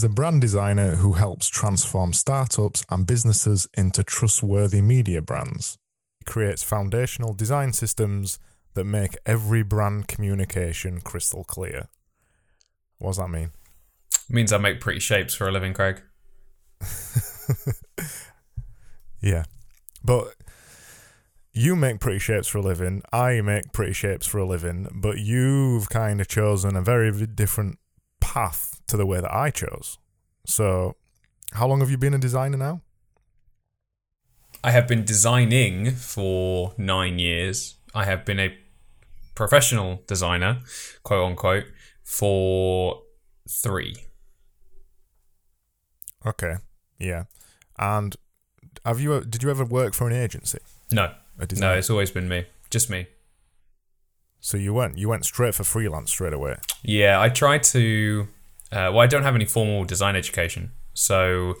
Is a brand designer who helps transform startups and businesses into trustworthy media brands. He creates foundational design systems that make every brand communication crystal clear. What does that mean? It means I make pretty shapes for a living, Craig. Yeah. But you make pretty shapes for a living. I make pretty shapes for a living. But you've kind of chosen a very different path to the way that I chose. So, how long have you been a designer now? I have been designing for nine years. I have been a professional designer, quote unquote, for three. Okay. Yeah. And have you did you ever work for an agency? No, no, it's always been me, just me. So you went you went straight for freelance straight away. Yeah, I tried to. Uh, well, I don't have any formal design education, so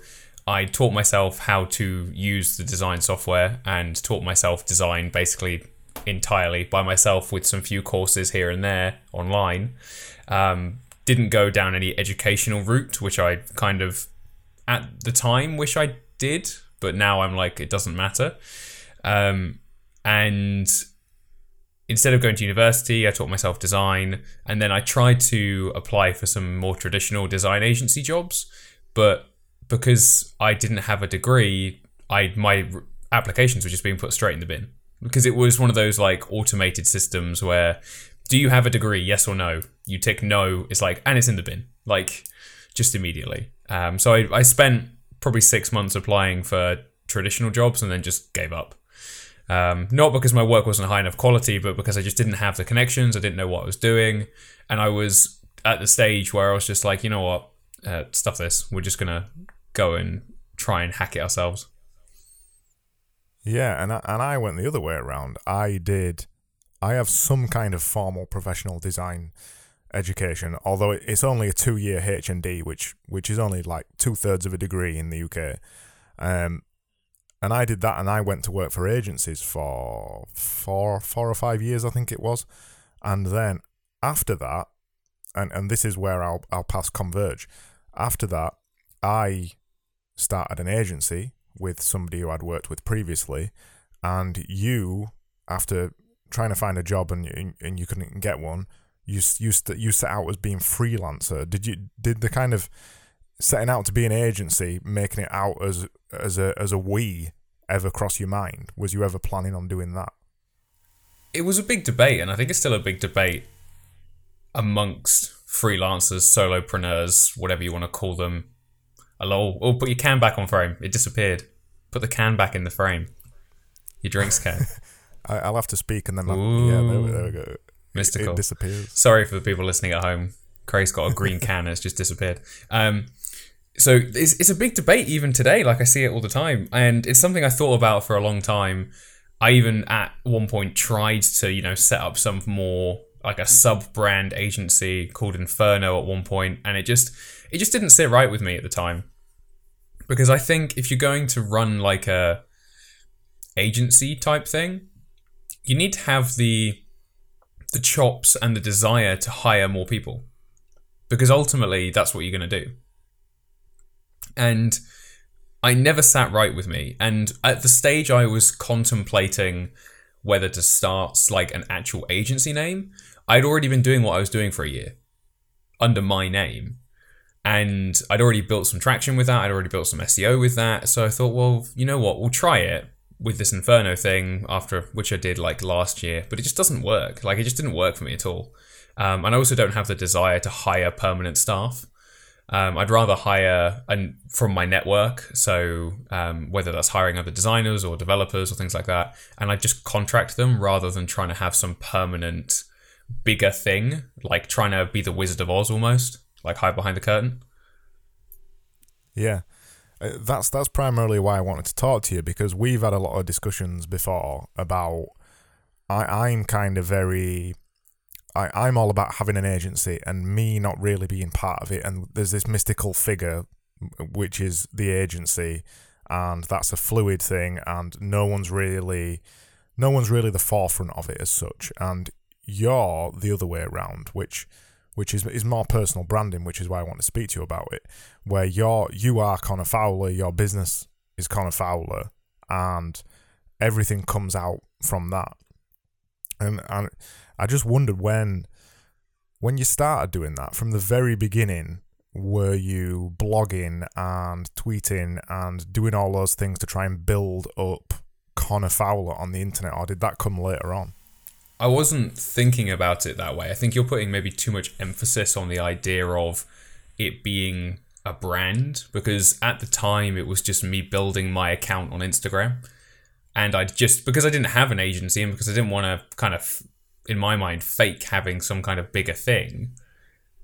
I taught myself how to use the design software and taught myself design basically entirely by myself with some few courses here and there online. Um, didn't go down any educational route, which I kind of at the time wish I did, but now I'm like it doesn't matter. Um, and instead of going to university, I taught myself design, and then I tried to apply for some more traditional design agency jobs, but because I didn't have a degree, I my applications were just being put straight in the bin. Because it was one of those like automated systems where do you have a degree yes or no? You tick no it's like and it's in the bin like just immediately. Um, so I, I spent probably six months applying for traditional jobs and then just gave up um, not because my work wasn't high enough quality, but because I just didn't have the connections. I didn't know what I was doing, and I was at the stage where I was just like, you know what, uh, stuff this. We're just gonna go and try and hack it ourselves. Yeah, and I, and I went the other way around. I did. I have some kind of formal professional design education, although it's only a two year HND, which which is only like two thirds of a degree in the UK. Um, and I did that, and I went to work for agencies for four four or five years, I think it was, and then after that, and and this is where our our paths converge. After that, I started an agency with somebody who I'd worked with previously, and you, after trying to find a job and and, you couldn't get one, you you you set out as being freelancer. Did you did the kind of setting out to be an agency, making it out as as a as a we ever cross your mind? Was you ever planning on doing that? It was a big debate, and I think it's still a big debate amongst freelancers, solopreneurs, whatever you want to call them. Hello, oh, put your can back on frame. It disappeared. Put the can back in the frame. Your drinks can. I, I'll have to speak, and then I'll, yeah, there, we- there we go. It- Mystical. It disappears. Sorry for the people listening at home. Craig's got a green can and it's just disappeared. Um, so it's, it's a big debate even today. Like I see it all the time, and it's something I thought about for a long time. I even at one point tried to you know set up some more like a sub brand agency called Inferno at one point, and it just it just didn't sit right with me at the time because I think if you're going to run like a agency type thing, you need to have the the chops and the desire to hire more people because ultimately that's what you're going to do and i never sat right with me and at the stage i was contemplating whether to start like an actual agency name i'd already been doing what i was doing for a year under my name and i'd already built some traction with that i'd already built some seo with that so i thought well you know what we'll try it with this Inferno thing after which I did like last year, but it just doesn't work. Like it just didn't work for me at all. Um, and I also don't have the desire to hire permanent staff. Um, I'd rather hire an, from my network, so um, whether that's hiring other designers or developers or things like that, and I just contract them rather than trying to have some permanent bigger thing, like trying to be the Wizard of Oz almost, like hide behind the curtain. Yeah. Uh, That's that's primarily why I wanted to talk to you because we've had a lot of discussions before about I I'm kind of very I, I'm all about having an agency and me not really being part of it and there's this mystical figure which is the agency and that's a fluid thing and no one's really no one's really the forefront of it as such and you're the other way around which which is is more personal branding, which is why I want to speak to you about it. Where you're you are Connor Fowler, your business is Connor Fowler, and everything comes out from that. And and I just wondered when when you started doing that from the very beginning, were you blogging and tweeting and doing all those things to try and build up Connor Fowler on the internet, or did that come later on? I wasn't thinking about it that way. I think you're putting maybe too much emphasis on the idea of it being a brand because at the time it was just me building my account on Instagram. And I just, because I didn't have an agency and because I didn't want to kind of, in my mind, fake having some kind of bigger thing,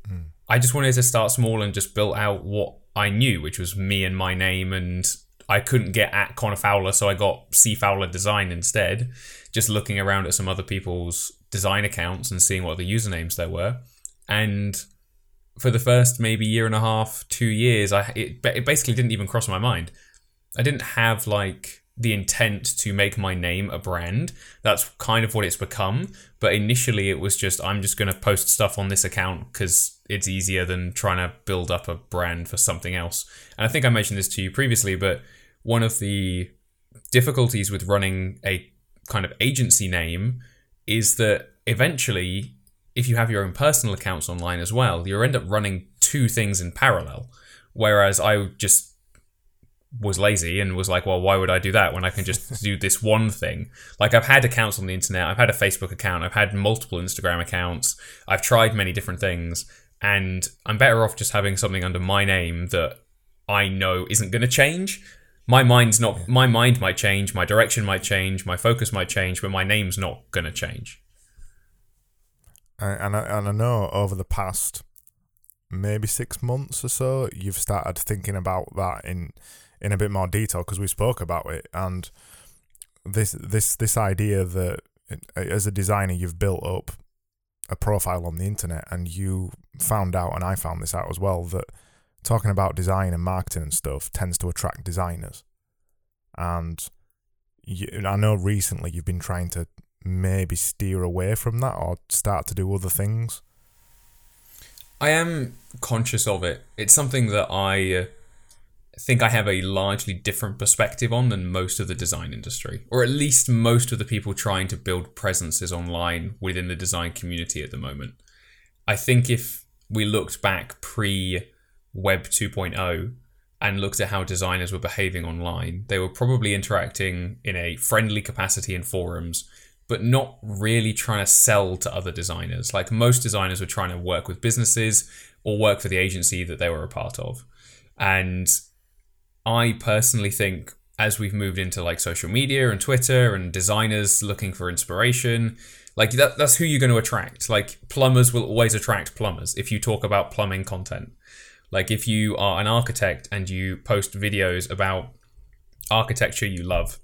mm. I just wanted to start small and just build out what I knew, which was me and my name. And I couldn't get at Connor Fowler, so I got C Fowler Design instead. Just looking around at some other people's design accounts and seeing what the usernames there were. And for the first maybe year and a half, two years, I it, it basically didn't even cross my mind. I didn't have like the intent to make my name a brand. That's kind of what it's become. But initially, it was just I'm just going to post stuff on this account because it's easier than trying to build up a brand for something else. And I think I mentioned this to you previously, but one of the difficulties with running a kind of agency name is that eventually, if you have your own personal accounts online as well, you end up running two things in parallel. Whereas I just was lazy and was like, well, why would I do that when I can just do this one thing? Like, I've had accounts on the internet, I've had a Facebook account, I've had multiple Instagram accounts, I've tried many different things, and I'm better off just having something under my name that I know isn't going to change. My mind's not, my mind might change, my direction might change, my focus might change, but my name's not going to change. And I, and I know over the past maybe six months or so, you've started thinking about that in in a bit more detail because we spoke about it and this this this idea that as a designer you've built up a profile on the internet and you found out and I found this out as well that talking about design and marketing and stuff tends to attract designers. And you, I know recently you've been trying to maybe steer away from that or start to do other things. I am conscious of it. It's something that I uh, think I have a largely different perspective on than most of the design industry, or at least most of the people trying to build presences online within the design community at the moment. I think if we looked back pre Web 2.0 and looked at how designers were behaving online, they were probably interacting in a friendly capacity in forums, but not really trying to sell to other designers. Like most designers were trying to work with businesses or work for the agency that they were a part of. And I personally think as we've moved into like social media and Twitter and designers looking for inspiration, like that that's who you're going to attract. Like plumbers will always attract plumbers if you talk about plumbing content. Like if you are an architect and you post videos about architecture you love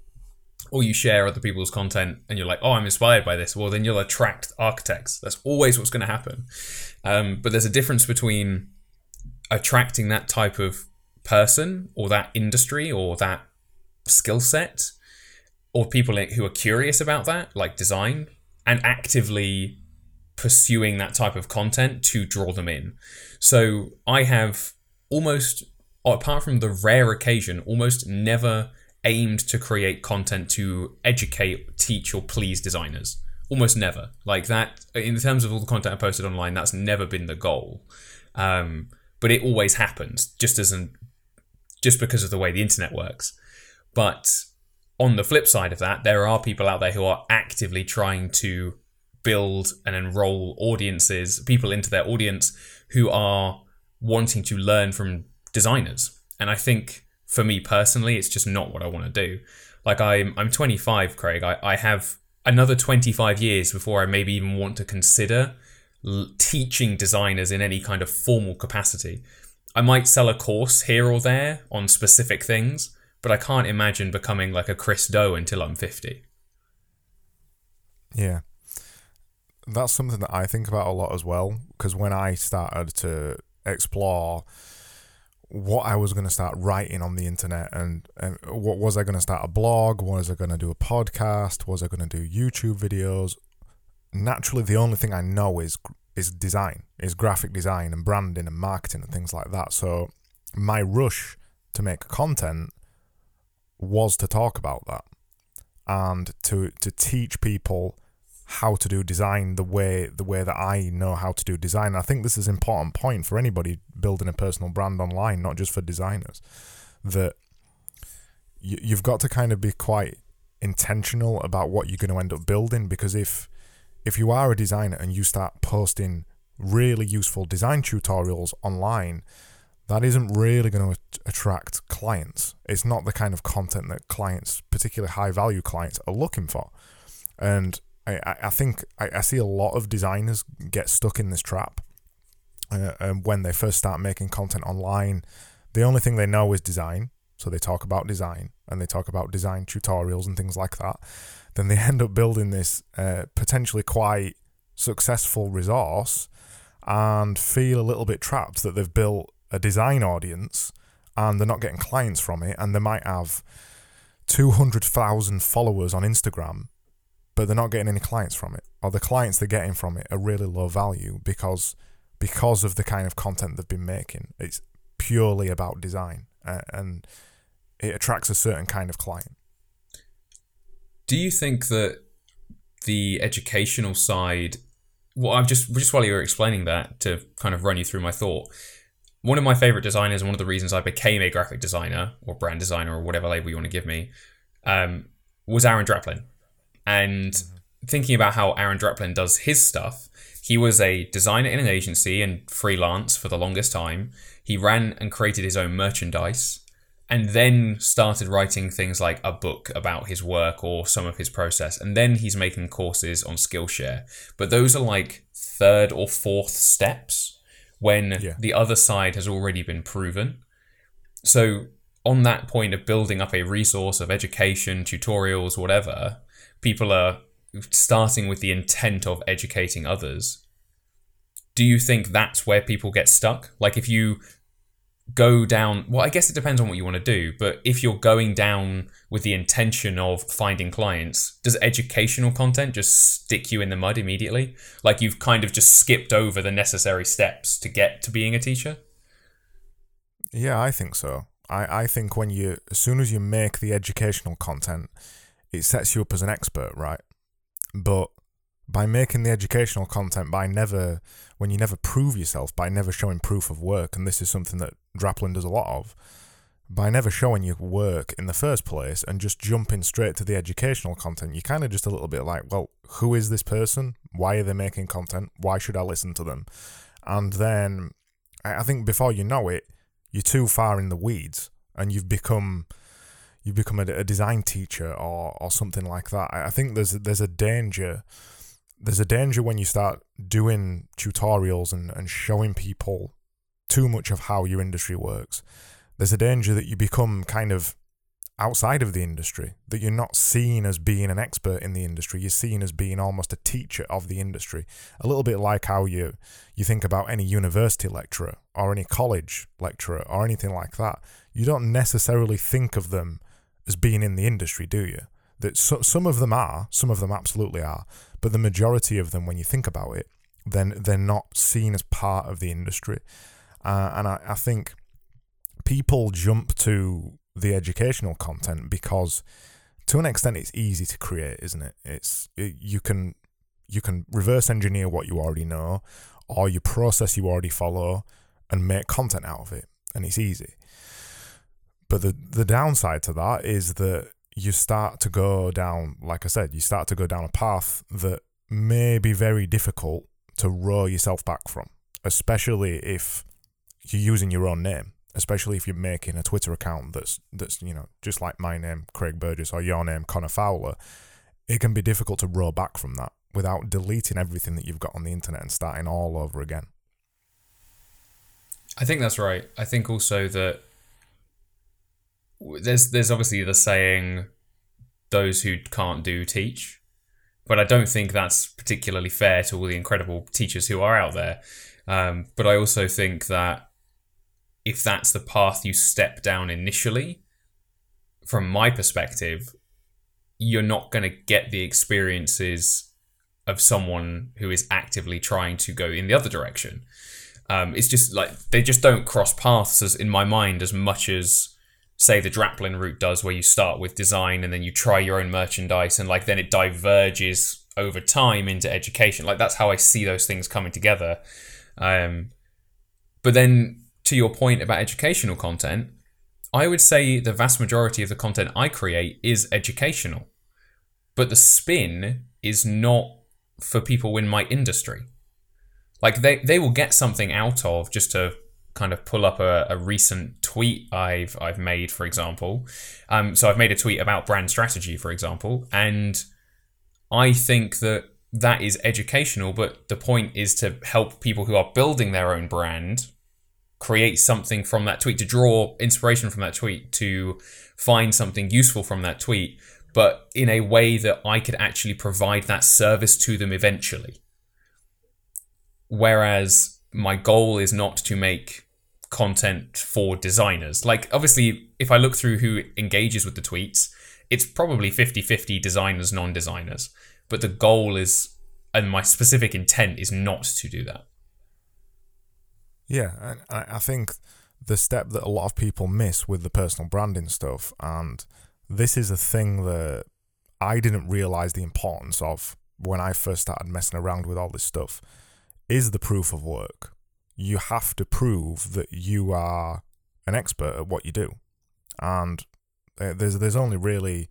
or you share other people's content and you're like, oh, I'm inspired by this, well, then you'll attract architects. That's always what's going to happen. Um, but there's a difference between attracting that type of person or that industry or that skill set or people who are curious about that, like design, and actively pursuing that type of content to draw them in. So I have almost, apart from the rare occasion, almost never aimed to create content to educate, teach, or please designers. Almost never. Like that, in terms of all the content I posted online, that's never been the goal. Um, but it always happens, just as an just because of the way the internet works. But on the flip side of that, there are people out there who are actively trying to build and enroll audiences, people into their audience who are wanting to learn from designers. And I think for me personally, it's just not what I want to do. Like I'm I'm 25, Craig. I, I have another 25 years before I maybe even want to consider l- teaching designers in any kind of formal capacity. I might sell a course here or there on specific things, but I can't imagine becoming like a Chris Do until I'm 50. Yeah. That's something that I think about a lot as well. Because when I started to explore what I was going to start writing on the internet and, and what was I going to start a blog? Was I going to do a podcast? Was I going to do YouTube videos? Naturally, the only thing I know is is design, is graphic design and branding and marketing and things like that. So my rush to make content was to talk about that and to to teach people how to do design the way the way that I know how to do design. I think this is an important point for anybody building a personal brand online, not just for designers, that you, you've got to kind of be quite intentional about what you're going to end up building because if if you are a designer and you start posting really useful design tutorials online, that isn't really going to attract clients. It's not the kind of content that clients, particularly high value clients, are looking for. And I, I think I, I see a lot of designers get stuck in this trap. Uh, and when they first start making content online, the only thing they know is design. So they talk about design and they talk about design tutorials and things like that. Then they end up building this uh, potentially quite successful resource and feel a little bit trapped that they've built a design audience and they're not getting clients from it. And they might have 200,000 followers on Instagram but they're not getting any clients from it, or the clients they're getting from it are really low value because because of the kind of content they've been making. It's purely about design, and it attracts a certain kind of client. Do you think that the educational side? Well, I'm just just while you were explaining that to kind of run you through my thought. One of my favorite designers, and one of the reasons I became a graphic designer or brand designer or whatever label you want to give me, um, was Aaron Draplin and thinking about how Aaron Draplin does his stuff, he was a designer in an agency and freelance for the longest time. He ran and created his own merchandise and then started writing things like a book about his work or some of his process. And then he's making courses on Skillshare. But those are like third or fourth steps when yeah. the other side has already been proven. So, on that point of building up a resource of education, tutorials, whatever, people are starting with the intent of educating others, do you think that's where people get stuck? Like if you go down, well, I guess it depends on what you want to do, but if you're going down with the intention of finding clients, does educational content just stick you in the mud immediately? Like you've kind of just skipped over the necessary steps to get to being a teacher? Yeah, I think so. I, I think when you, as soon as you make the educational content, it sets you up as an expert, right? But by making the educational content, by never, when you never prove yourself, by never showing proof of work, and this is something that Draplin does a lot of, by never showing your work in the first place and just jumping straight to the educational content, you're kind of just a little bit like, well, who is this person? Why are they making content? Why should I listen to them? And then I think before you know it, you're too far in the weeds and you've become you become a, design teacher or or something like that. I, I think there's there's a danger there's a danger when you start doing tutorials and, and showing people too much of how your industry works. There's a danger that you become kind of outside of the industry, that you're not seen as being an expert in the industry. You're seen as being almost a teacher of the industry. A little bit like how you you think about any university lecturer or any college lecturer or anything like that. You don't necessarily think of them as being in the industry, do you? That so, some of them are, some of them absolutely are, but the majority of them, when you think about it, then they're not seen as part of the industry. Uh, and I, I think people jump to the educational content because, to an extent, it's easy to create, isn't it? It's it, you can you can reverse engineer what you already know, or you process you already follow, and make content out of it, and it's easy. But the the downside to that is that you start to go down, like I said, you start to go down a path that may be very difficult to row yourself back from, especially if you're using your own name, especially if you're making a Twitter account that's that's you know just like my name, Craig Burgess, or your name, Connor Fowler. It can be difficult to row back from that without deleting everything that you've got on the internet and starting all over again. I think that's right. I think also that there's there's obviously the saying those who can't do teach but i don't think that's particularly fair to all the incredible teachers who are out there um, but i also think that if that's the path you step down initially from my perspective you're not going to get the experiences of someone who is actively trying to go in the other direction. Um, it's just like they just don't cross paths as in my mind as much as say the Draplin route does, where you start with design and then you try your own merchandise and like then it diverges over time into education. Like that's how I see those things coming together. Um, but then to your point about educational content, I would say the vast majority of the content I create is educational, but the spin is not for people in my industry. Like they, they will get something out of just to kind of pull up a, a recent tweet I've I've made, for example. Um, so I've made a tweet about brand strategy, for example, and I think that that is educational, but the point is to help people who are building their own brand create something from that tweet, to draw inspiration from that tweet, to find something useful from that tweet, but in a way that I could actually provide that service to them eventually. Whereas my goal is not to make content for designers. Like, obviously, if I look through who engages with the tweets, it's probably 50 50 designers, non designers. But the goal is, and my specific intent is not to do that. Yeah, and I think the step that a lot of people miss with the personal branding stuff, and this is a thing that I didn't realize the importance of when I first started messing around with all this stuff, is the proof of work. You have to prove that you are an expert at what you do, and uh, there's there's only really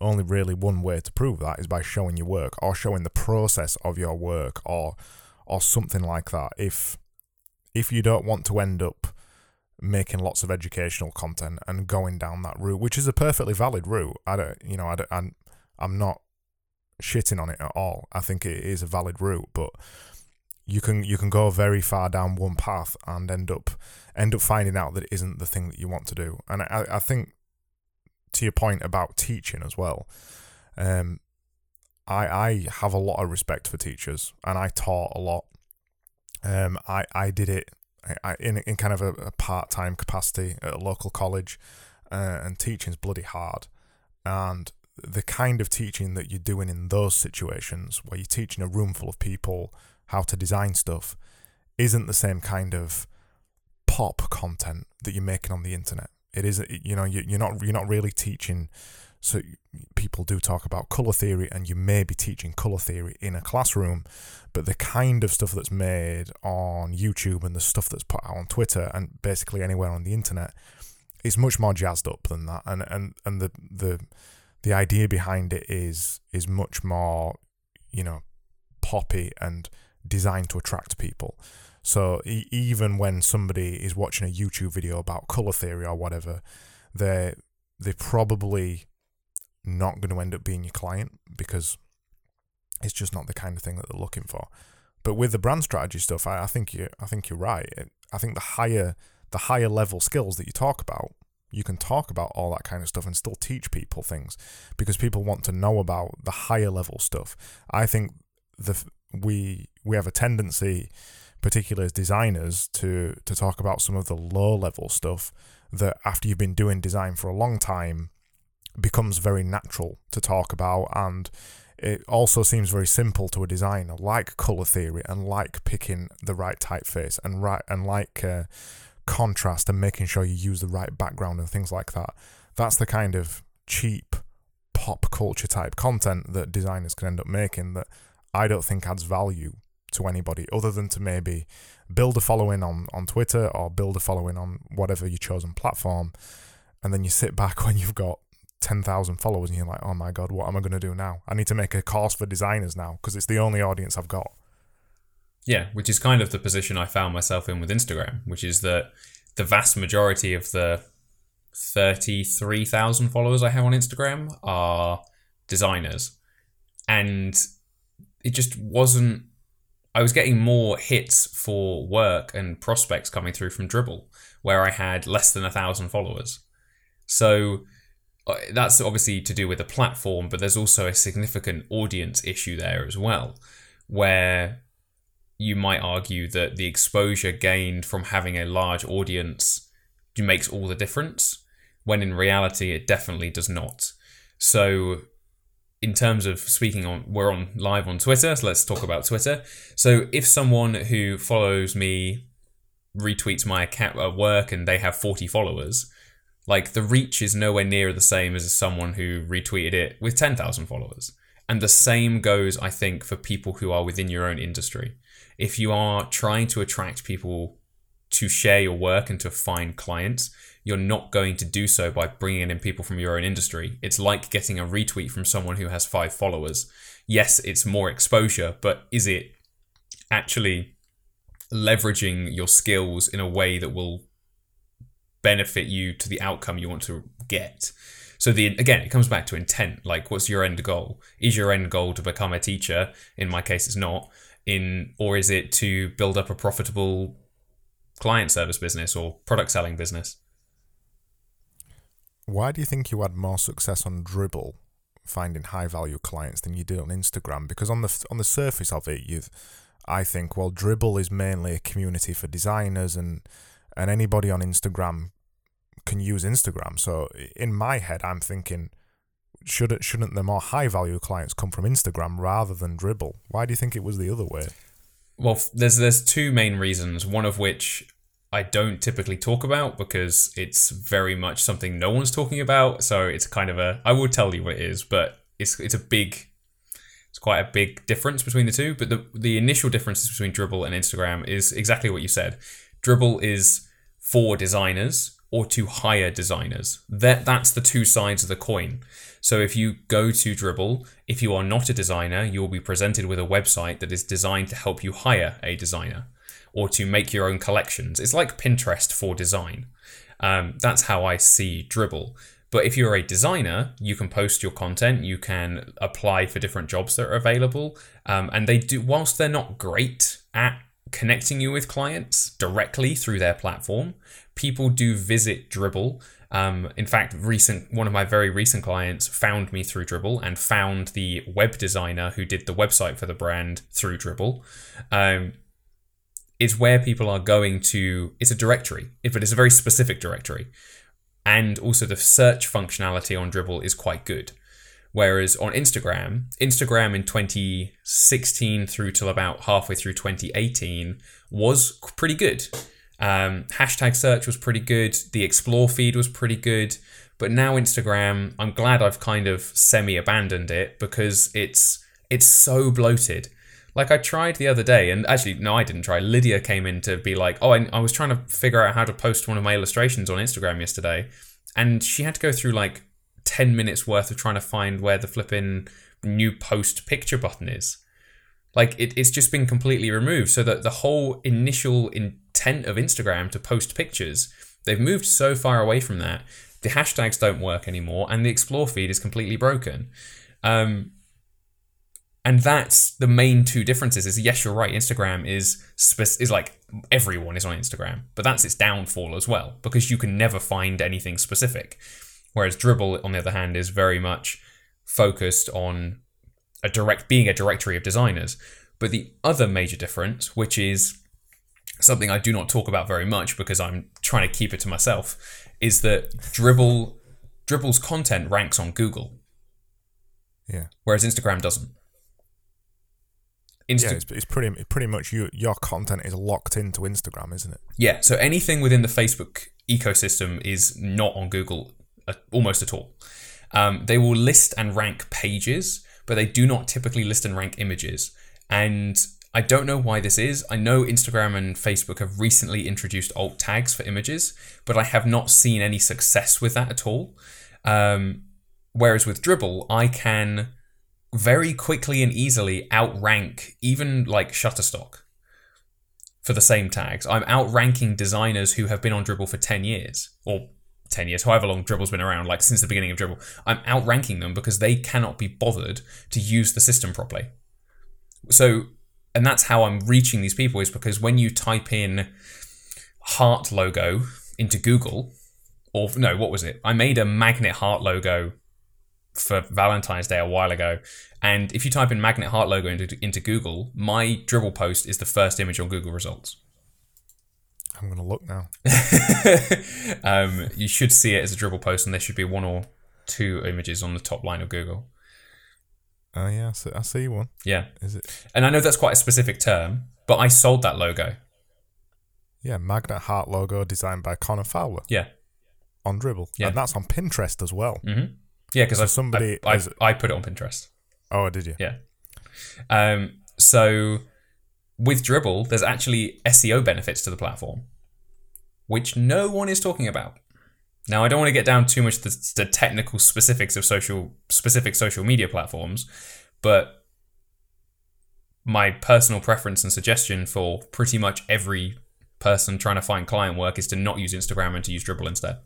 only really one way to prove that is by showing your work or showing the process of your work or or something like that. If if you don't want to end up making lots of educational content and going down that route, which is a perfectly valid route. I don't, you know, I don't, I'm, I'm not shitting on it at all. I think it is a valid route, but you can you can go very far down one path and end up end up finding out that it isn't the thing that you want to do. And I, I think to your point about teaching as well, um, I I have a lot of respect for teachers and I taught a lot. Um, I I did it I, in in kind of a, a part time capacity at a local college, uh, and teaching's bloody hard, and the kind of teaching that you're doing in those situations where you're teaching a room full of people how to design stuff isn't the same kind of pop content that you're making on the internet. It is, you know, you're not you're not really teaching so people do talk about color theory, and you may be teaching color theory in a classroom, but the kind of stuff that's made on YouTube and the stuff that's put out on Twitter and basically anywhere on the internet is much more jazzed up than that. And and and the the the idea behind it is is much more, you know, poppy and designed to attract people. So e- even when somebody is watching a YouTube video about color theory or whatever, they they're probably not going to end up being your client because it's just not the kind of thing that they're looking for. But with the brand strategy stuff, I, I think you I think you're right. I think the higher the higher level skills that you talk about, you can talk about all that kind of stuff and still teach people things because people want to know about the higher level stuff. I think the we we have a tendency, particularly as designers, to to talk about some of the low level stuff that after you've been doing design for a long time becomes very natural to talk about. And it also seems very simple to a designer like color theory and like picking the right typeface and right and like uh, contrast and making sure you use the right background and things like that. That's the kind of cheap pop culture type content that designers can end up making that I don't think adds value to anybody other than to maybe build a following on, on Twitter or build a following on whatever your chosen platform. And then you sit back when you've got 10,000 followers and you're like, oh my God, what am I going to do now? I need to make a course for designers now because it's the only audience I've got. Yeah, which is kind of the position I found myself in with Instagram, which is that the vast majority of the 33,000 followers I have on Instagram are designers. And it just wasn't. I was getting more hits for work and prospects coming through from Dribbble, where I had less than a thousand followers. So uh, that's obviously to do with the platform, but there's also a significant audience issue there as well, where you might argue that the exposure gained from having a large audience makes all the difference, when in reality it definitely does not. So in terms of speaking on, we're on live on Twitter, so let's talk about Twitter. So if someone who follows me retweets my account at work and they have 40 followers, like the reach is nowhere near the same as someone who retweeted it with 10,000 followers. And the same goes, I think, for people who are within your own industry. If you are trying to attract people to share your work and to find clients, you're not going to do so by bringing in people from your own industry. It's like getting a retweet from someone who has five followers. Yes, it's more exposure, but is it actually leveraging your skills in a way that will benefit you to the outcome you want to get? So the again, it comes back to intent. Like, what's your end goal? Is your end goal to become a teacher? In my case, it's not. In or is it to build up a profitable client service business or product selling business? Why do you think you had more success on Dribbble finding high value clients than you did on Instagram? Because on the on the surface of it, you, I think, well, Dribbble is mainly a community for designers, and and anybody on Instagram can use Instagram. So in my head, I'm thinking, should shouldn't the more high value clients come from Instagram rather than Dribbble? Why do you think it was the other way? Well, there's there's two main reasons. One of which I don't typically talk about because it's very much something no one's talking about. So it's kind of a I will tell you what it is, but it's it's a big it's quite a big difference between the two. But the the initial differences between Dribbble and Instagram is exactly what you said. Dribbble is for designers or to hire designers. That that's the two sides of the coin. So if you go to Dribbble, if you are not a designer, you will be presented with a website that is designed to help you hire a designer or to make your own collections. It's like Pinterest for design. Um, that's how I see Dribbble. But if you're a designer, you can post your content, you can apply for different jobs that are available, um, and they do. Whilst they're not great at connecting you with clients directly through their platform, people do visit Dribbble. Um, in fact, recent one of my very recent clients found me through Dribbble and found the web designer who did the website for the brand through Dribbble. Um, it's where people are going to. It's a directory, but it's a very specific directory, and also the search functionality on Dribbble is quite good. Whereas on Instagram, Instagram in 2016 through till about halfway through 2018 was pretty good. Um, hashtag search was pretty good. The explore feed was pretty good. But now Instagram, I'm glad I've kind of semi abandoned it because it's it's so bloated. Like I tried the other day, and actually no, I didn't try. Lydia came in to be like, "Oh, I, I was trying to figure out how to post one of my illustrations on Instagram yesterday," and she had to go through like ten minutes worth of trying to find where the flipping new post picture button is. Like it, it's just been completely removed, so that the whole initial intent of Instagram to post pictures. They've moved so far away from that. The hashtags don't work anymore, and the explore feed is completely broken. Um, and that's the main two differences. Is yes, you're right. Instagram is is like everyone is on Instagram, but that's its downfall as well because you can never find anything specific. Whereas Dribbble on the other hand, is very much focused on a direct being a directory of designers. But the other major difference, which is something I do not talk about very much because I'm trying to keep it to myself, is that Dribbble Dribbble's content ranks on Google. Yeah. Whereas Instagram doesn't. Insta- yeah, it's, it's pretty pretty much you, your content is locked into Instagram, isn't it? Yeah. So anything within the Facebook ecosystem is not on Google at, almost at all. Um, they will list and rank pages, but they do not typically list and rank images. And I don't know why this is. I know Instagram and Facebook have recently introduced alt tags for images, but I have not seen any success with that at all. Um, whereas with Dribbble, I can very quickly and easily outrank even like Shutterstock for the same tags. I'm outranking designers who have been on Dribbble for 10 years or 10 years, however long Dribbble's been around, like since the beginning of Dribbble. I'm outranking them because they cannot be bothered to use the system properly. So and that's how I'm reaching these people is because when you type in heart logo into Google, or no, what was it? I made a magnet heart logo for Valentine's Day a while ago, and if you type in magnet heart logo into, into Google, my Dribbble post is the first image on Google results. I'm gonna look now. um, you should see it as a Dribbble post, and there should be one or two images on the top line of Google. Oh yeah, I see, I see one. Yeah. Is it? And I know that's quite a specific term, but I sold that logo. Yeah, Magnet Heart logo designed by Connor Fowler Yeah. on Dribbble, Yeah. and that's on Pinterest as well. Mm-hmm. Yeah, because So somebody I, I, I put it on Pinterest. Oh, did you? Yeah. Um, so with Dribbble, there's actually SEO benefits to the platform, which no one is talking about. Now, I don't want to get down too much to the technical specifics of social specific social media platforms, but my personal preference and suggestion for pretty much every person trying to find client work is to not use Instagram and to use Dribbble instead.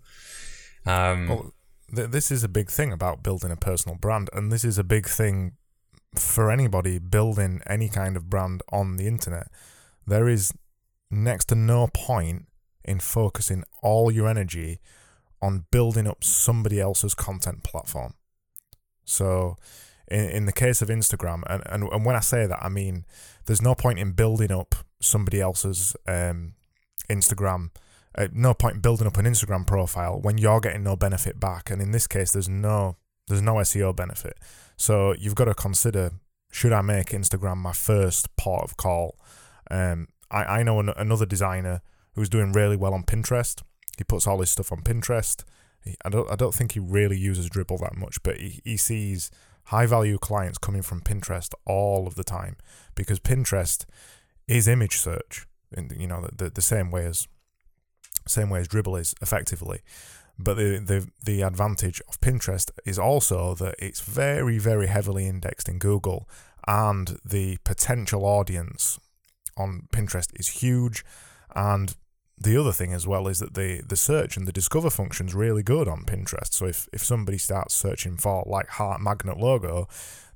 Um, Well, th- this is a big thing about building a personal brand, and this is a big thing for anybody building any kind of brand on the internet. There is next to no point in focusing all your energy on building up somebody else's content platform. So, in, in the case of Instagram, and, and, and when I say that, I mean there's no point in building up somebody else's um, Instagram uh, no point in building up an Instagram profile when you're getting no benefit back. And in this case, there's no there's no SEO benefit. So you've got to consider: should I make Instagram my first port of call? Um, I I know an, another designer who's doing really well on Pinterest. He puts all his stuff on Pinterest. He, I don't I don't think he really uses Dribbble that much, but he, he sees high value clients coming from Pinterest all of the time because Pinterest is image search in you know the, the, the same way as same way as Dribbble is effectively. But the, the the advantage of Pinterest is also that it's very very heavily indexed in Google, and the potential audience on Pinterest is huge. And the other thing as well is that the the search and the discover function is really good on Pinterest. So if if somebody starts searching for like heart magnet logo,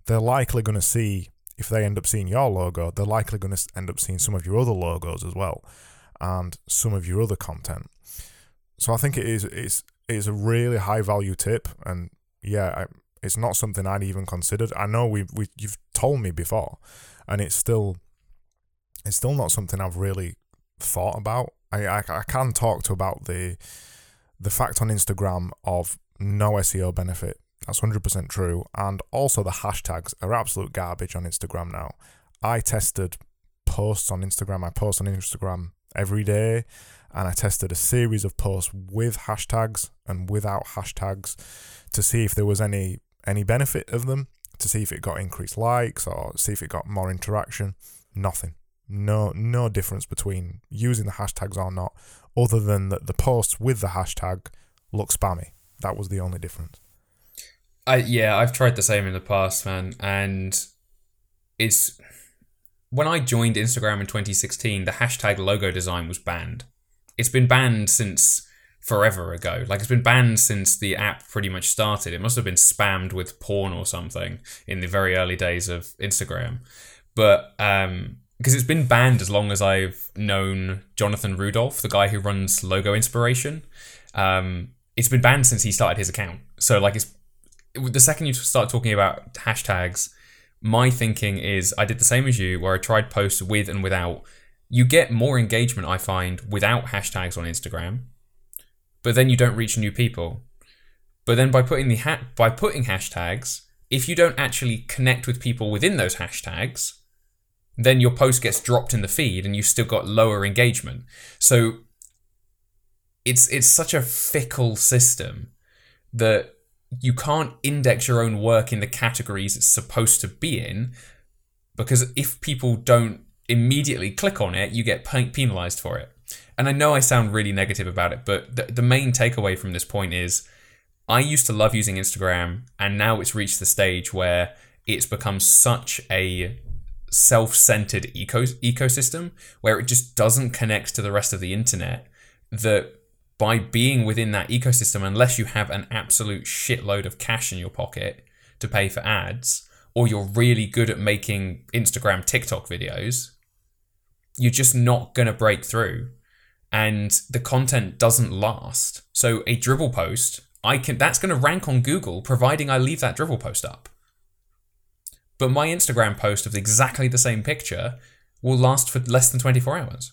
they're likely going to see if they end up seeing your logo, they're likely going to end up seeing some of your other logos as well and some of your other content. So I think it is it's it's a really high value tip, and yeah, I, it's not something I'd even considered. I know we we you've told me before, and it's still it's still not something I've really thought about. I I, I can talk to about the the fact on Instagram of no SEO benefit. That's hundred percent true, and also the hashtags are absolute garbage on Instagram now. I tested posts on Instagram. I post on Instagram every day and I tested a series of posts with hashtags and without hashtags to see if there was any any benefit of them, to see if it got increased likes or see if it got more interaction. Nothing. No no difference between using the hashtags or not, other than that the posts with the hashtag look spammy. That was the only difference. I yeah, I've tried the same in the past, man, and it's when I joined Instagram in 2016, the hashtag logo design was banned. It's been banned since forever ago. Like it's been banned since the app pretty much started. It must have been spammed with porn or something in the very early days of Instagram. But um because it's been banned as long as I've known Jonathan Rudolph, the guy who runs Logo Inspiration. Um, it's been banned since he started his account. So like it's the second you start talking about hashtags, my thinking is I did the same as you, where I tried posts with and without. You get more engagement, I find, without hashtags on Instagram, but then you don't reach new people. But then by putting the ha- by putting hashtags, if you don't actually connect with people within those hashtags, then your post gets dropped in the feed and you've still got lower engagement. So it's it's such a fickle system that you can't index your own work in the categories it's supposed to be in because if people don't immediately click on it, you get penalized for it. And I know I sound really negative about it, but the, the main takeaway from this point is I used to love using Instagram, and now it's reached the stage where it's become such a self centered eco- ecosystem where it just doesn't connect to the rest of the internet that by being within that ecosystem, unless you have an absolute shitload of cash in your pocket to pay for ads, or you're really good at making Instagram, TikTok videos, you're just not going to break through. And the content doesn't last. So a Dribbble post, I can that's going to rank on Google providing I leave that Dribbble post up. But my Instagram post of exactly the same picture will last for less than 24 hours.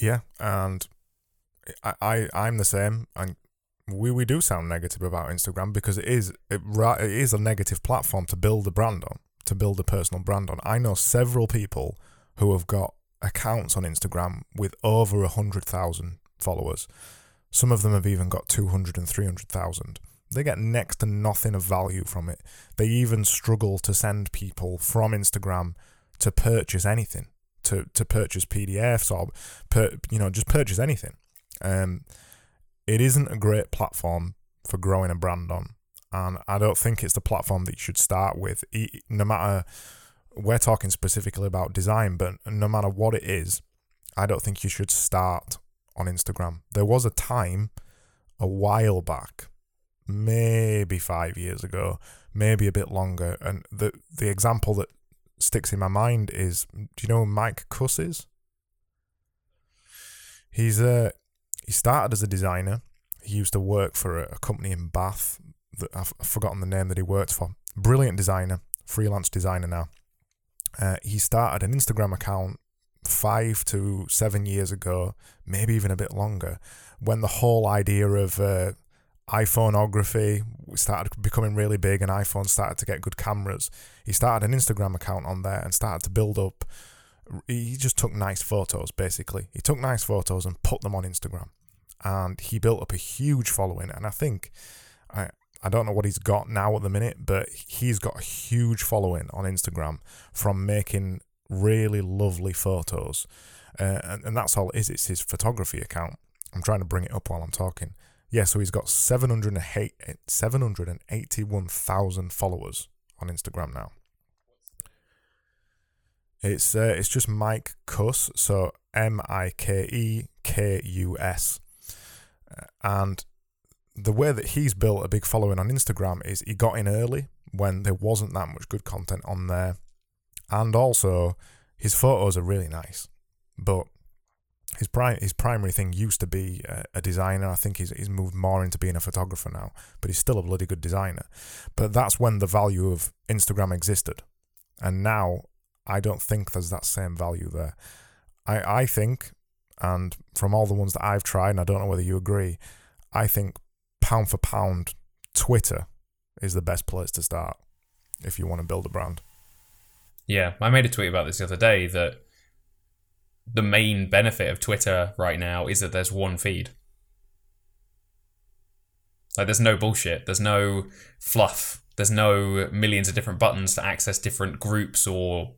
Yeah, and I, I I'm the same. And we, we do sound negative about Instagram because it is it, it is a negative platform to build a brand on, to build a personal brand on. I know several people who have got accounts on Instagram with over a 100,000 followers. Some of them have even got 200 and 300,000. They get next to nothing of value from it. They even struggle to send people from Instagram to purchase anything, to, to purchase PDFs or, per, you know, just purchase anything. Um, it isn't a great platform for growing a brand on. And I don't think it's the platform that you should start with. No matter, we're talking specifically about design, but no matter what it is, I don't think you should start on Instagram. There was a time a while back, maybe five years ago, maybe a bit longer. And the the example that sticks in my mind is do you know Mike Kus is? He's a he started as a designer. He used to work for a, a company in Bath. That I've forgotten the name that he worked for. Brilliant designer, freelance designer now. Uh, he started an Instagram account five to seven years ago, maybe even a bit longer, when the whole idea of uh, iPhoneography started becoming really big and iPhone started to get good cameras. He started an Instagram account on there and started to build up he just took nice photos basically. He took nice photos and put them on instagram. And he built up a huge following. And i think i i don't know what he's got now at the minute but he's got a huge following on instagram from making really lovely photos. Uh, and, and that's all it is. It's his photography account. I'm trying to bring it up while i'm talking yeah so he's got 781,000 followers on instagram now. It's uh, it's just Mike Kus, so M I K E K U S, uh, and the way that he's built a big following on Instagram is he got in early when there wasn't that much good content on there, and also his photos are really nice, but his pri- his primary thing used to be a, a, designer. I think he's he's moved more into being a photographer now, but he's still a bloody good designer. But that's when the value of Instagram existed, and now I don't think there's that same value there. I, I think, and from all the ones that I've tried, and I don't know whether you agree, I think pound for pound, Twitter is the best place to start if you want to build a brand. Yeah, I made a tweet about this the other day that the main benefit of Twitter right now is that there's one feed. Like there's no bullshit. There's no fluff. There's no millions of different buttons to access different groups or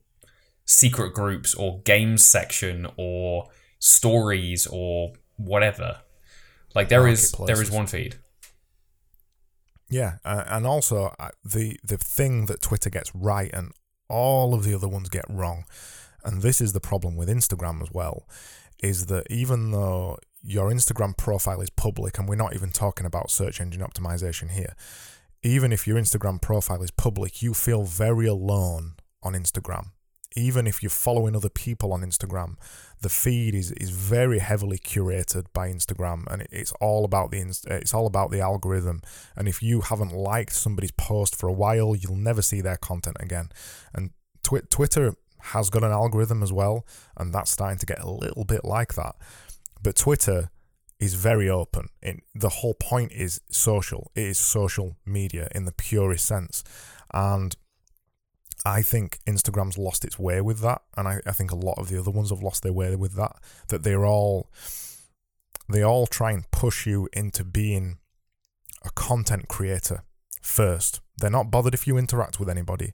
secret groups or games section or stories or whatever. Like there is there is one feed. Yeah, uh, and also uh, the the thing that Twitter gets right and all of the other ones get wrong, and this is the problem with Instagram as well, is that even though your Instagram profile is public, and we're not even talking about search engine optimization here, even if your Instagram profile is public, you feel very alone on Instagram even if you're following other people on Instagram, the feed is, is very heavily curated by Instagram, and it's all about the it's all about the algorithm. And if you haven't liked somebody's post for a while, you'll never see their content again. And tw- Twitter has got an algorithm as well, and that's starting to get a little bit like that. But Twitter is very open. In the whole point is social. It is social media in the purest sense, and I think Instagram's lost its way with that, and I, I think a lot of the other ones have lost their way with that. That they're all they all try and push you into being a content creator first. They're not bothered if you interact with anybody.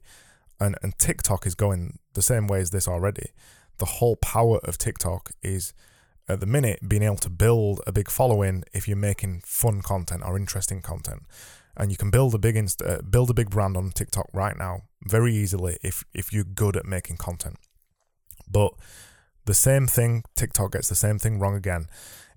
And and TikTok is going the same way as this already. The whole power of TikTok is at the minute being able to build a big following if you're making fun content or interesting content and you can build a big inst- uh, build a big brand on TikTok right now very easily if if you're good at making content. But the same thing TikTok gets the same thing wrong again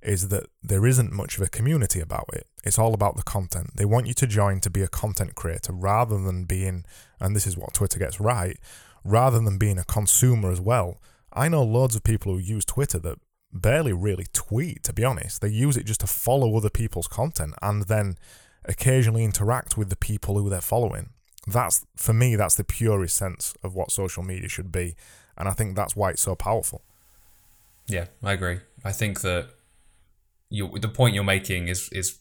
is that there isn't much of a community about it. It's all about the content. They want you to join to be a content creator rather than being and this is what Twitter gets right, rather than being a consumer as well. I know loads of people who use Twitter that barely really tweet to be honest. They use it just to follow other people's content and then occasionally interact with the people who they're following. That's for me, that's the purest sense of what social media should be, and I think that's why it's so powerful. Yeah, I agree. I think that you the point you're making is is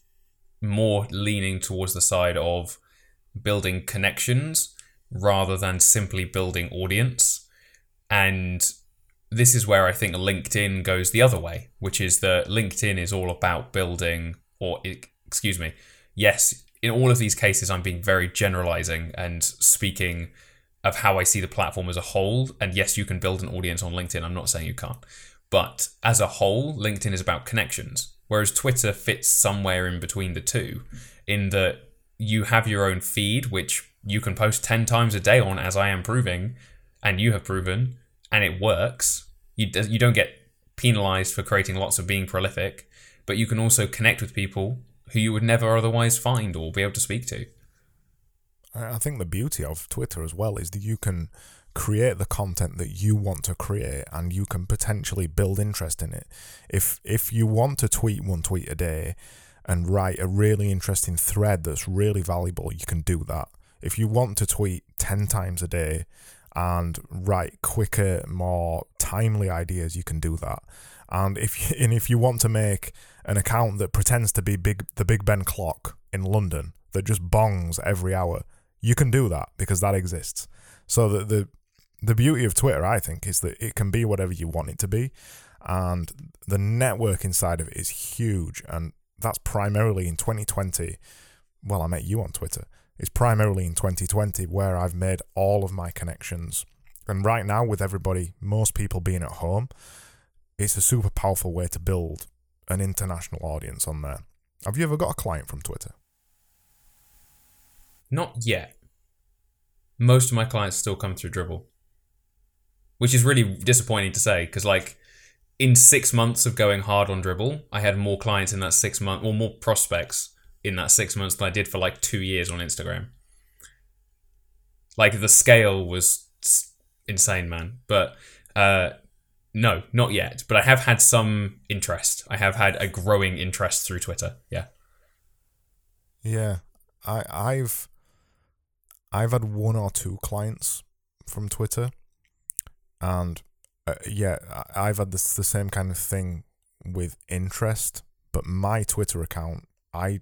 more leaning towards the side of building connections rather than simply building audience. And this is where I think LinkedIn goes the other way, which is that LinkedIn is all about building, or excuse me, yes, in all of these cases, I'm being very generalizing and speaking of how I see the platform as a whole. And yes, you can build an audience on LinkedIn. I'm not saying you can't. But as a whole, LinkedIn is about connections, whereas Twitter fits somewhere in between the two, in that you have your own feed, which you can post 10 times a day on, as I am proving, and you have proven, and it works. You, you don't get penalized for creating lots of being prolific, but you can also connect with people who you would never otherwise find or be able to speak to. I think the beauty of Twitter as well is that you can create the content that you want to create and you can potentially build interest in it. If if you want to tweet one tweet a day and write a really interesting thread that's really valuable, you can do that. If you want to tweet 10 times a day and write quicker, more timely ideas, you can do that. And if and if you want to make an account that pretends to be big the Big Ben clock in London that just bongs every hour, you can do that because that exists. So the the the beauty of Twitter, I think, is that it can be whatever you want it to be, and the network inside of it is huge, and that's primarily in 2020. Well, I met you on Twitter. It's primarily in 2020 where I've made all of my connections, and right now with everybody, most people being at home, it's a super powerful way to build an international audience on there. Have you ever got a client from Twitter? Not yet. Most of my clients still come through Dribbble, which is really disappointing to say because like in six months of going hard on Dribbble, I had more clients in that six month or more prospects in that six months than I did for like two years on Instagram. Like the scale was insane, man. But uh, no, not yet. But I have had some interest. I have had a growing interest through Twitter. Yeah. Yeah, I I've I've had one or two clients from Twitter and uh, yeah, I've had this the same kind of thing with interest, but my Twitter account, I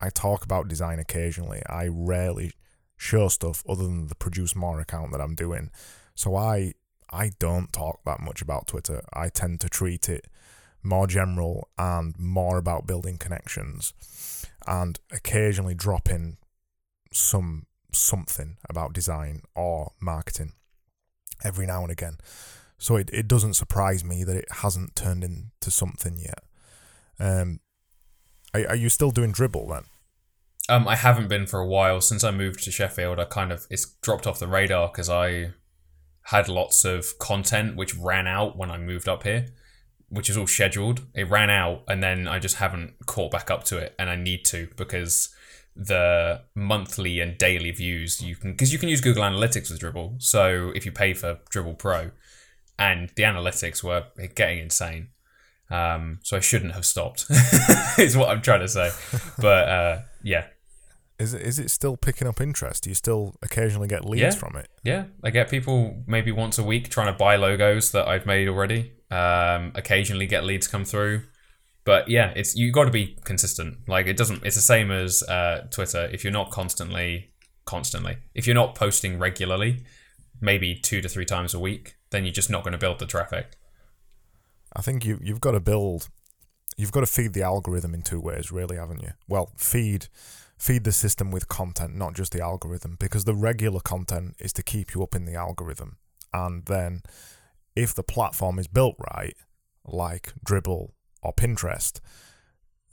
I talk about design occasionally. I rarely show stuff other than the produce more account that I'm doing. So I I don't talk that much about Twitter. I tend to treat it more general and more about building connections and occasionally drop in some something about design or marketing every now and again. So it, it doesn't surprise me that it hasn't turned into something yet. Um, are, are you still doing Dribbble then? Um, I haven't been for a while since I moved to Sheffield. I kind of it's dropped off the radar because I had lots of content which ran out when I moved up here, which is all scheduled. It ran out, and then I just haven't caught back up to it, and I need to because the monthly and daily views you can because you can use Google Analytics with Dribbble. So if you pay for Dribbble Pro, and the analytics were getting insane. Um, so I shouldn't have stopped. is what I'm trying to say. But uh, yeah. Is it is it still picking up interest? Do you still occasionally get leads yeah. from it? Yeah, I get people maybe once a week trying to buy logos that I've made already. Um, occasionally get leads come through but yeah, it's you got to be consistent. Like it doesn't. It's the same as uh, Twitter. If you're not constantly, constantly, if you're not posting regularly, maybe two to three times a week, then you're just not going to build the traffic. I think you you've got to build. You've got to feed the algorithm in two ways, really, haven't you? Well, feed feed the system with content, not just the algorithm, because the regular content is to keep you up in the algorithm. And then, if the platform is built right, like Dribbble or Pinterest,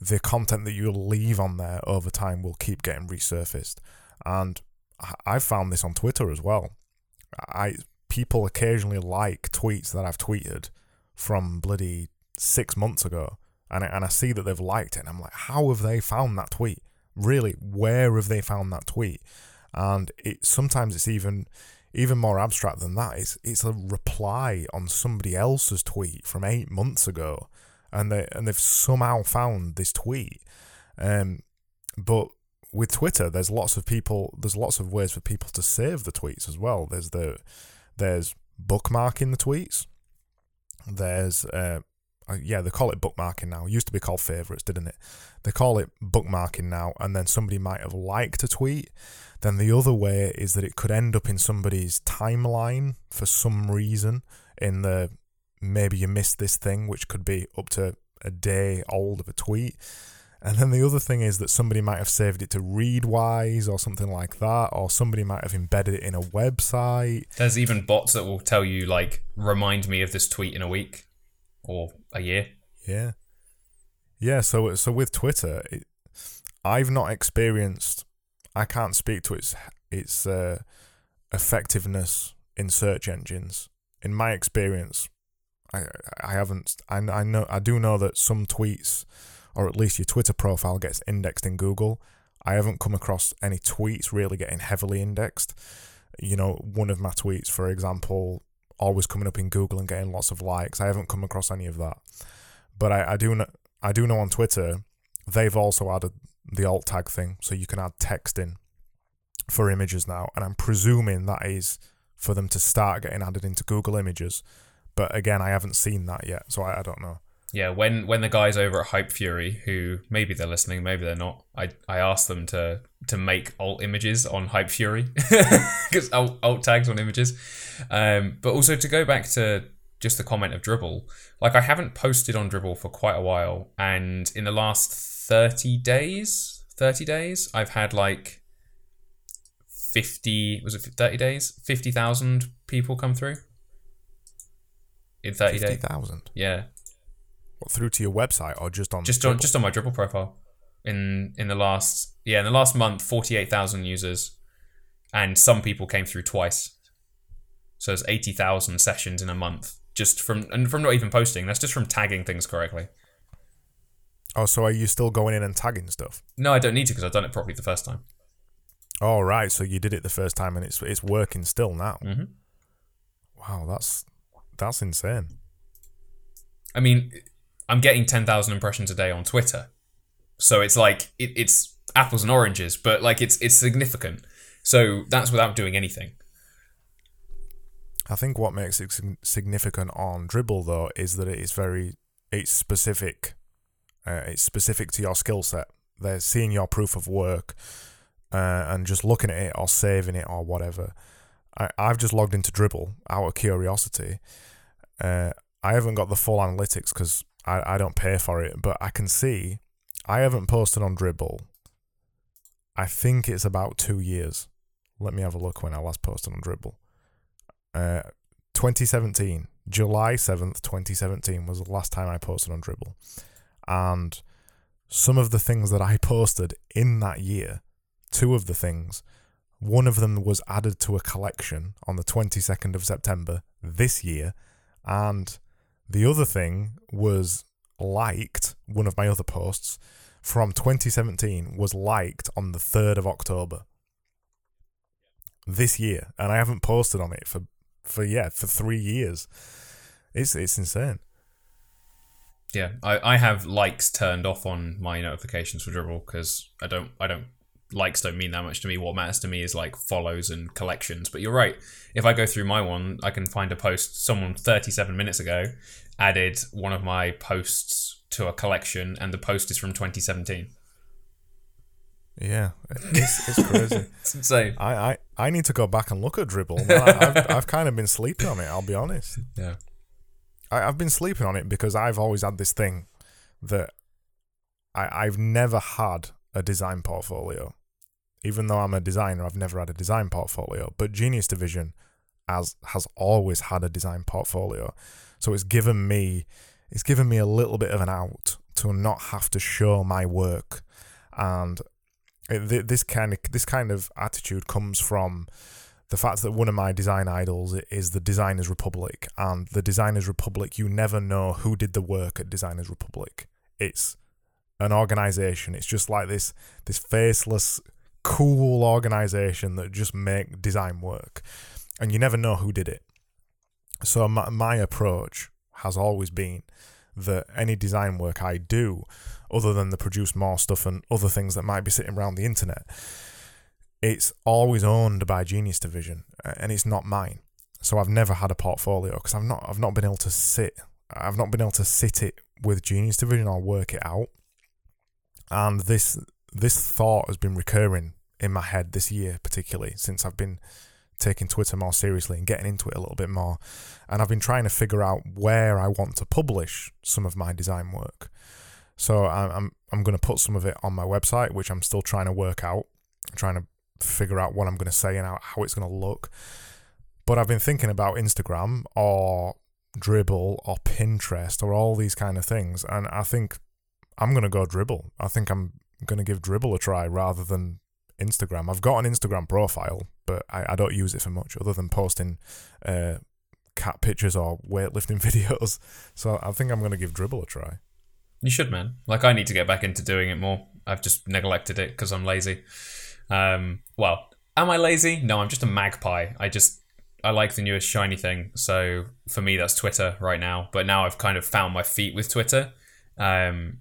the content that you leave on there over time will keep getting resurfaced. And I've found this on Twitter as well. I people occasionally like tweets that I've tweeted from bloody six months ago, and I, and I see that they've liked it, and I'm like, how have they found that tweet? Really, where have they found that tweet? And it sometimes it's even even more abstract than that. It's it's a reply on somebody else's tweet from eight months ago and they and they've somehow found this tweet. Um, but with Twitter, there's lots of people. There's lots of ways for people to save the tweets as well. There's the there's bookmarking the tweets. There's uh, uh, yeah, they call it bookmarking now. It used to be called favorites, didn't it? They call it bookmarking now, and then somebody might have liked a tweet. Then the other way is that it could end up in somebody's timeline for some reason. In the maybe you missed this thing, which could be up to a day old of a tweet. And then the other thing is that somebody might have saved it to Readwise or something like that, or somebody might have embedded it in a website. There's even bots that will tell you like, remind me of this tweet in a week or a year. Yeah, yeah. So so with Twitter, it, I've not experienced. I can't speak to its its uh, effectiveness in search engines. In my experience, I I haven't. I I know I do know that some tweets or at least your Twitter profile gets indexed in Google. I haven't come across any tweets really getting heavily indexed. You know, one of my tweets, for example, always coming up in Google and getting lots of likes. I haven't come across any of that. But I, I do know I do know on Twitter they've also added the alt tag thing, so you can add text in for images now, and I'm presuming that is for them to start getting added into Google Images. But again, I haven't seen that yet, so I, I don't know yeah, when when the guys over at Hypefury, who maybe they're listening, maybe they're not, I, I asked them to to make alt images on Hypefury because alt, alt tags on images, um, but also to go back to just the comment of Dribbble. like I haven't posted on Dribbble for quite a while, and in the last thirty days, thirty days, I've had like fifty was it thirty days, fifty thousand people come through in thirty 50, days. thousand. Yeah. What, through to your website or just on just on just on my Dribbble profile? In in the last yeah in the last month, forty eight thousand users, and some people came through twice. So it's eighty thousand sessions in a month just from and from not even posting. That's just from tagging things correctly. Oh, so are you still going in and tagging stuff? No, I don't need to because I've done it properly the first time. Oh right, so you did it the first time and it's it's working still now. Mm-hmm. Wow, that's that's insane. I mean, I'm getting 10,000 impressions a day on Twitter. So it's like it, it's apples and oranges, but like it's it's significant. So that's without doing anything. I think what makes it significant on Dribbble though is that it is very it's specific. Uh, it's specific to your skill set. They're seeing your proof of work uh, and just looking at it or saving it or whatever. I, I've just logged into Dribbble out of curiosity. Uh, I haven't got the full analytics because I, I don't pay for it, but I can see I haven't posted on Dribbble. I think it's about two years. Let me have a look when I last posted on Dribbble. Uh, 2017, July 7th, 2017 was the last time I posted on Dribbble. And some of the things that I posted in that year, two of the things, one of them was added to a collection on the 22nd of September this year. And the other thing was liked, one of my other posts from 2017 was liked on the 3rd of October this year. And I haven't posted on it for, for yeah, for three years. It's, it's insane. Yeah, I, I have likes turned off on my notifications for Dribbble because I don't I don't likes don't mean that much to me. What matters to me is like follows and collections. But you're right. If I go through my one, I can find a post someone 37 minutes ago added one of my posts to a collection, and the post is from 2017. Yeah, it's, it's crazy. it's insane. I, I, I need to go back and look at Dribbble. I, have I've kind of been sleeping on it. I'll be honest. Yeah, I, I've been sleeping on it because I've always had this thing that I, I've never had a design portfolio. Even though I'm a designer, I've never had a design portfolio. But Genius Division has has always had a design portfolio. So it's given me it's given me a little bit of an out to not have to show my work, and it, this kind of this kind of attitude comes from the fact that one of my design idols is the Designers Republic, and the Designers Republic, you never know who did the work at Designers Republic. It's an organization. It's just like this this faceless, cool organization that just make design work, and you never know who did it. So my, my approach has always been that any design work I do, other than the produce more stuff and other things that might be sitting around the internet, it's always owned by Genius Division and it's not mine. So I've never had a portfolio because I've not I've not been able to sit I've not been able to sit it with Genius Division or work it out. And this this thought has been recurring in my head this year, particularly since I've been taking Twitter more seriously and getting into it a little bit more. And I've been trying to figure out where I want to publish some of my design work. So I'm I'm, going to put some of it on my website, which I'm still trying to work out, I'm trying to figure out what I'm going to say and how, how it's going to look. But I've been thinking about Instagram or Dribbble or Pinterest or all these kind of things, and I think I'm going to go Dribbble. I think I'm going to give Dribbble a try rather than Instagram. I've got an Instagram profile, but I, I don't use it for much other than posting uh, cat pictures or weightlifting videos. So I think I'm going to give Dribbble a try. You should, man. Like I need to get back into doing it more. I've just neglected it because I'm lazy. Um, well, am I lazy? No, I'm just a magpie. I just I like the newest shiny thing. So for me, that's Twitter right now. But now I've kind of found my feet with Twitter. Um,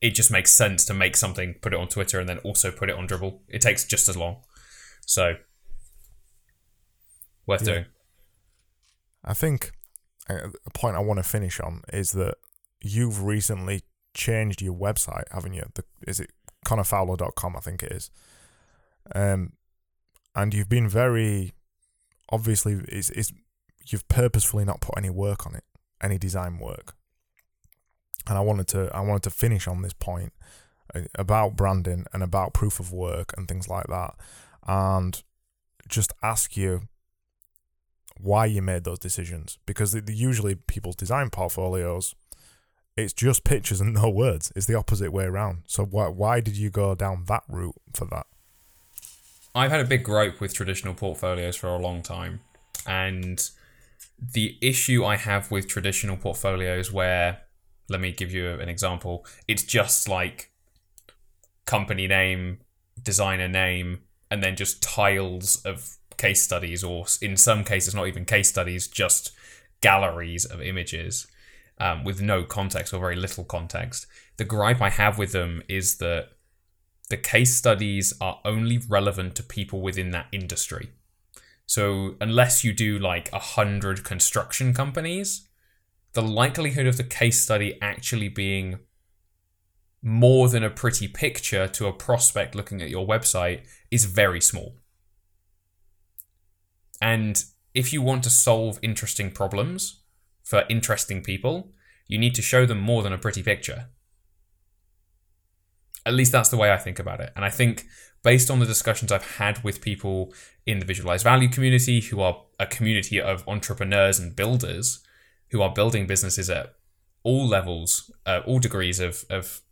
it just makes sense to make something, put it on Twitter, and then also put it on Dribbble. It takes just as long. So worth yeah. doing. I think a point I want to finish on is that you've recently changed your website, haven't you? The, is it connorfowler.com? I think it is. Um, and you've been very obviously it's, it's you've purposefully not put any work on it, any design work. And I wanted to I wanted to finish on this point uh, about branding and about proof of work and things like that, and just ask you why you made those decisions because usually people's design portfolios it's just pictures and no words it's the opposite way around so why, why did you go down that route for that I've had a big gripe with traditional portfolios for a long time. And the issue I have with traditional portfolios, where, let me give you an example, it's just like company name, designer name, and then just tiles of case studies, or in some cases, not even case studies, just galleries of images um, with no context or very little context. The gripe I have with them is that the case studies are only relevant to people within that industry. So unless you do like a hundred construction companies, the likelihood of the case study actually being more than a pretty picture to a prospect looking at your website is very small. And if you want to solve interesting problems for interesting people, you need to show them more than a pretty picture. At least that's the way I think about it. And I think based on the discussions I've had with people in the visualized value community, who are a community of entrepreneurs and builders who are building businesses at all levels, uh, all degrees of, of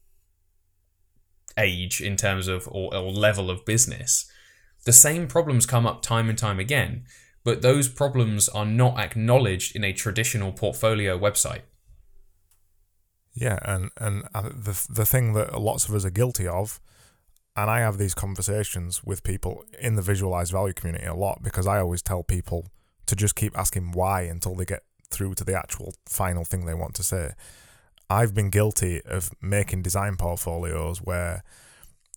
age in terms of or, or level of business, the same problems come up time and time again. But those problems are not acknowledged in a traditional portfolio website. Yeah, and and the the thing that lots of us are guilty of, and I have these conversations with people in the visualized value community a lot because I always tell people to just keep asking why until they get through to the actual final thing they want to say. I've been guilty of making design portfolios where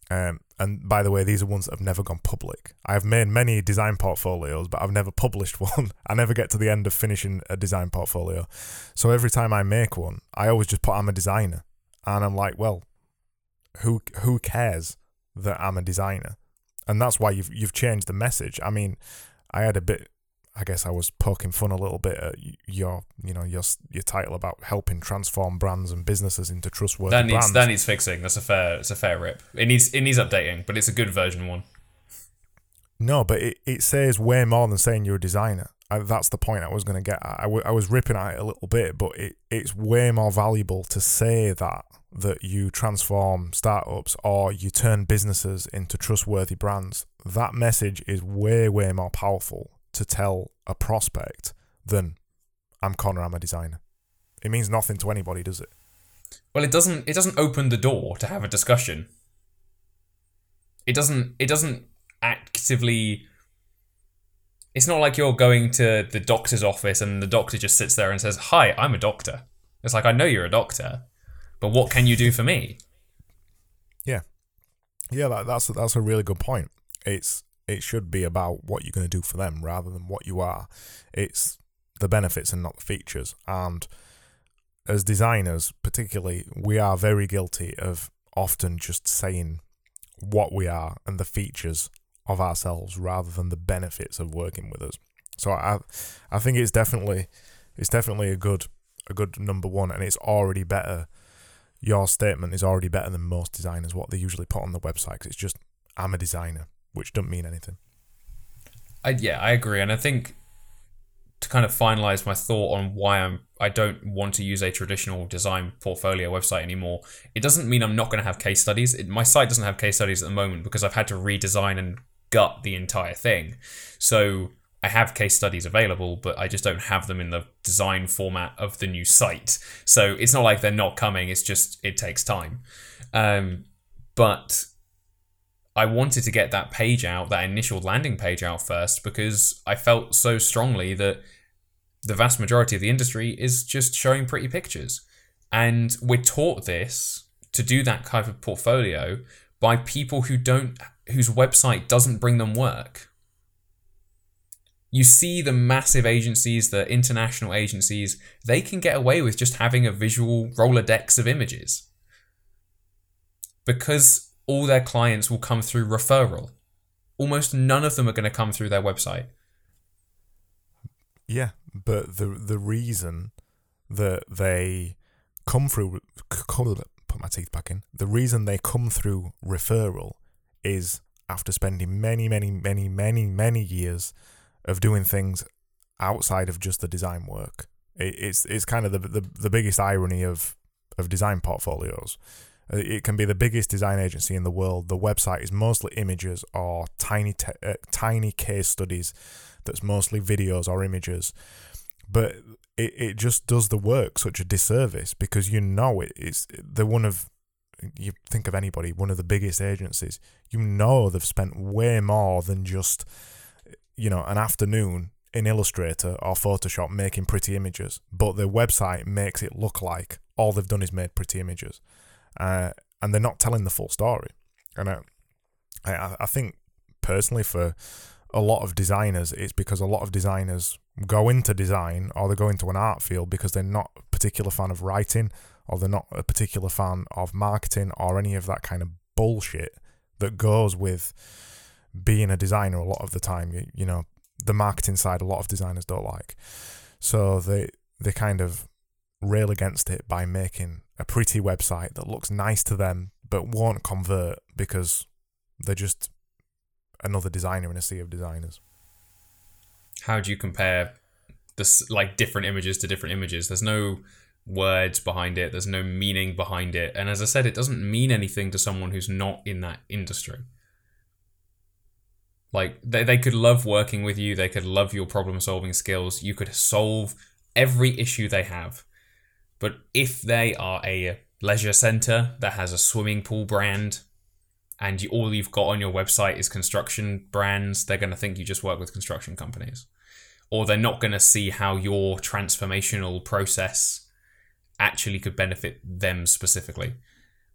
um, and by the way, these are ones that have never gone public. I've made many design portfolios, but I've never published one. I never get to the end of finishing a design portfolio. So every time I make one, I always just put I'm a designer. And I'm like, well, who who cares that I'm a designer? And that's why you've you've changed the message. I mean, I had a bit I guess I was poking fun a little bit at your, you know, your your title about helping transform brands and businesses into trustworthy that needs, brands. That needs fixing. That's a fair, it's a fair rip. It needs, it needs updating, but it's a good version one. No, but it, it says way more than saying you're a designer. I, that's the point I was going to get at. I, w- I was ripping at it a little bit, but it, it's way more valuable to say that that you transform startups or you turn businesses into trustworthy brands. That message is way, way more powerful to tell a prospect than I'm Connor, I'm a designer. It means nothing to anybody, does it? Well, it doesn't. It doesn't open the door to have a discussion. It doesn't. It doesn't actively. It's not like you're going to the doctor's office and the doctor just sits there and says, "Hi, I'm a doctor." It's like I know you're a doctor, but what can you do for me? Yeah, yeah, that, that's that's a really good point. It's it should be about what you're going to do for them rather than what you are. It's the benefits and not the features. And as designers, particularly, we are very guilty of often just saying what we are and the features of ourselves rather than the benefits of working with us. So I I think it's definitely it's definitely a good a good number one and it's already better your statement is already better than most designers what they usually put on the website cause it's just I'm a designer which doesn't mean anything. I, yeah, I agree and I think to kind of finalize my thought on why I'm I don't want to use a traditional design portfolio website anymore. It doesn't mean I'm not going to have case studies. It, my site doesn't have case studies at the moment because I've had to redesign and gut the entire thing. So I have case studies available, but I just don't have them in the design format of the new site. So it's not like they're not coming. It's just it takes time. Um, but I wanted to get that page out, that initial landing page out first, because I felt so strongly that the vast majority of the industry is just showing pretty pictures. And we're taught this to do that type of portfolio by people who don't whose website doesn't bring them work. You see the massive agencies, the international agencies, they can get away with just having a visual Rolodex of images. Because all their clients will come through referral. Almost none of them are going to come through their website. Yeah, but the the reason that they come through put my teeth back in. The reason they come through referral is after spending many, many, many, many, many years of doing things outside of just the design work. It, it's it's kind of the, the the biggest irony of of design portfolios. Uh, it can be the biggest design agency in the world. The website is mostly images or tiny te- uh, tiny case studies. That's mostly videos or images, but it, it just does the work such a disservice because you know it, it's the one of you think of anybody one of the biggest agencies you know they've spent way more than just you know an afternoon in Illustrator or Photoshop making pretty images, but their website makes it look like all they've done is made pretty images, uh, and they're not telling the full story. And I, I, I think personally for a lot of designers, it's because a lot of designers go into design or they go into an art field because they're not a particular fan of writing or they're not a particular fan of marketing or any of that kind of bullshit that goes with being a designer a lot of the time. You, you know, the marketing side a lot of designers don't like. So they they kind of rail against it by making a pretty website that looks nice to them but won't convert because they're just another designer in a sea of designers. How do you compare this like different images to different images? There's no words behind it, there's no meaning behind it. And as I said, it doesn't mean anything to someone who's not in that industry. Like they, they could love working with you, they could love your problem solving skills, you could solve every issue they have. But if they are a leisure center that has a swimming pool brand and you, all you've got on your website is construction brands, they're going to think you just work with construction companies. Or they're not going to see how your transformational process actually could benefit them specifically.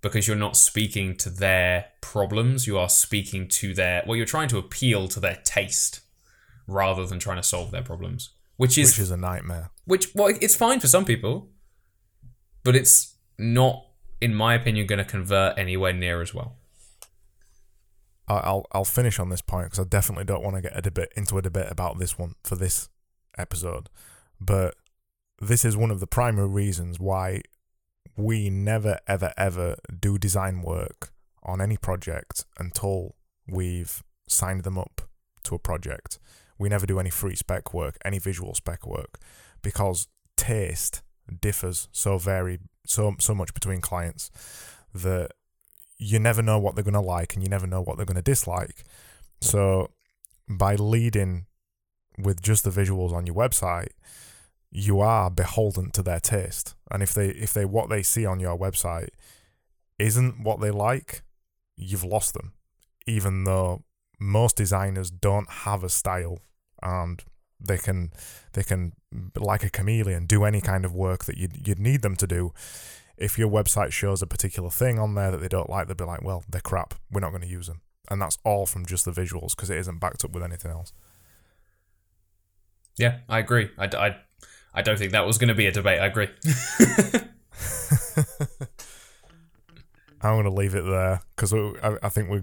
Because you're not speaking to their problems, you are speaking to their, well, you're trying to appeal to their taste rather than trying to solve their problems. Which is, which is a nightmare. Which, well, it's fine for some people, but it's not, in my opinion, going to convert anywhere near as well. I'll I'll finish on this point because I definitely don't want to get a debate into a debate about this one for this episode, but this is one of the primary reasons why we never ever ever do design work on any project until we've signed them up to a project. We never do any free spec work, any visual spec work, because taste differs so very so so much between clients that you never know what they're going to like and you never know what they're going to dislike. So by leading with just the visuals on your website, you are beholden to their taste. And if they if they what they see on your website isn't what they like, you've lost them. Even though most designers don't have a style and they can they can like a chameleon do any kind of work that you'd, you'd need them to do if your website shows a particular thing on there that they don't like, they'll be like, well, they're crap. We're not going to use them. And that's all from just the visuals because it isn't backed up with anything else. Yeah, I agree. I, I, I don't think that was going to be a debate. I agree. I'm going to leave it there because I, I think we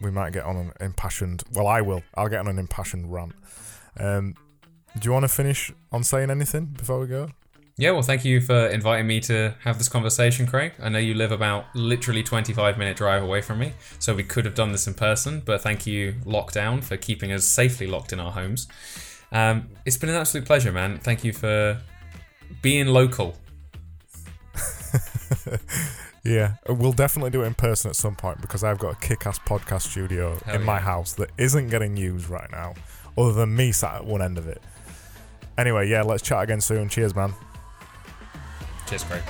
we might get on an impassioned. Well, I will. I'll get on an impassioned rant. Um, do you want to finish on saying anything before we go? Yeah, well, thank you for inviting me to have this conversation, Craig. I know you live about literally 25 minute drive away from me, so we could have done this in person, but thank you, Lockdown, for keeping us safely locked in our homes. Um, it's been an absolute pleasure, man. Thank you for being local. yeah, we'll definitely do it in person at some point because I've got a kick ass podcast studio Hell in yeah. my house that isn't getting used right now, other than me sat at one end of it. Anyway, yeah, let's chat again soon. Cheers, man. Cheers, Craig.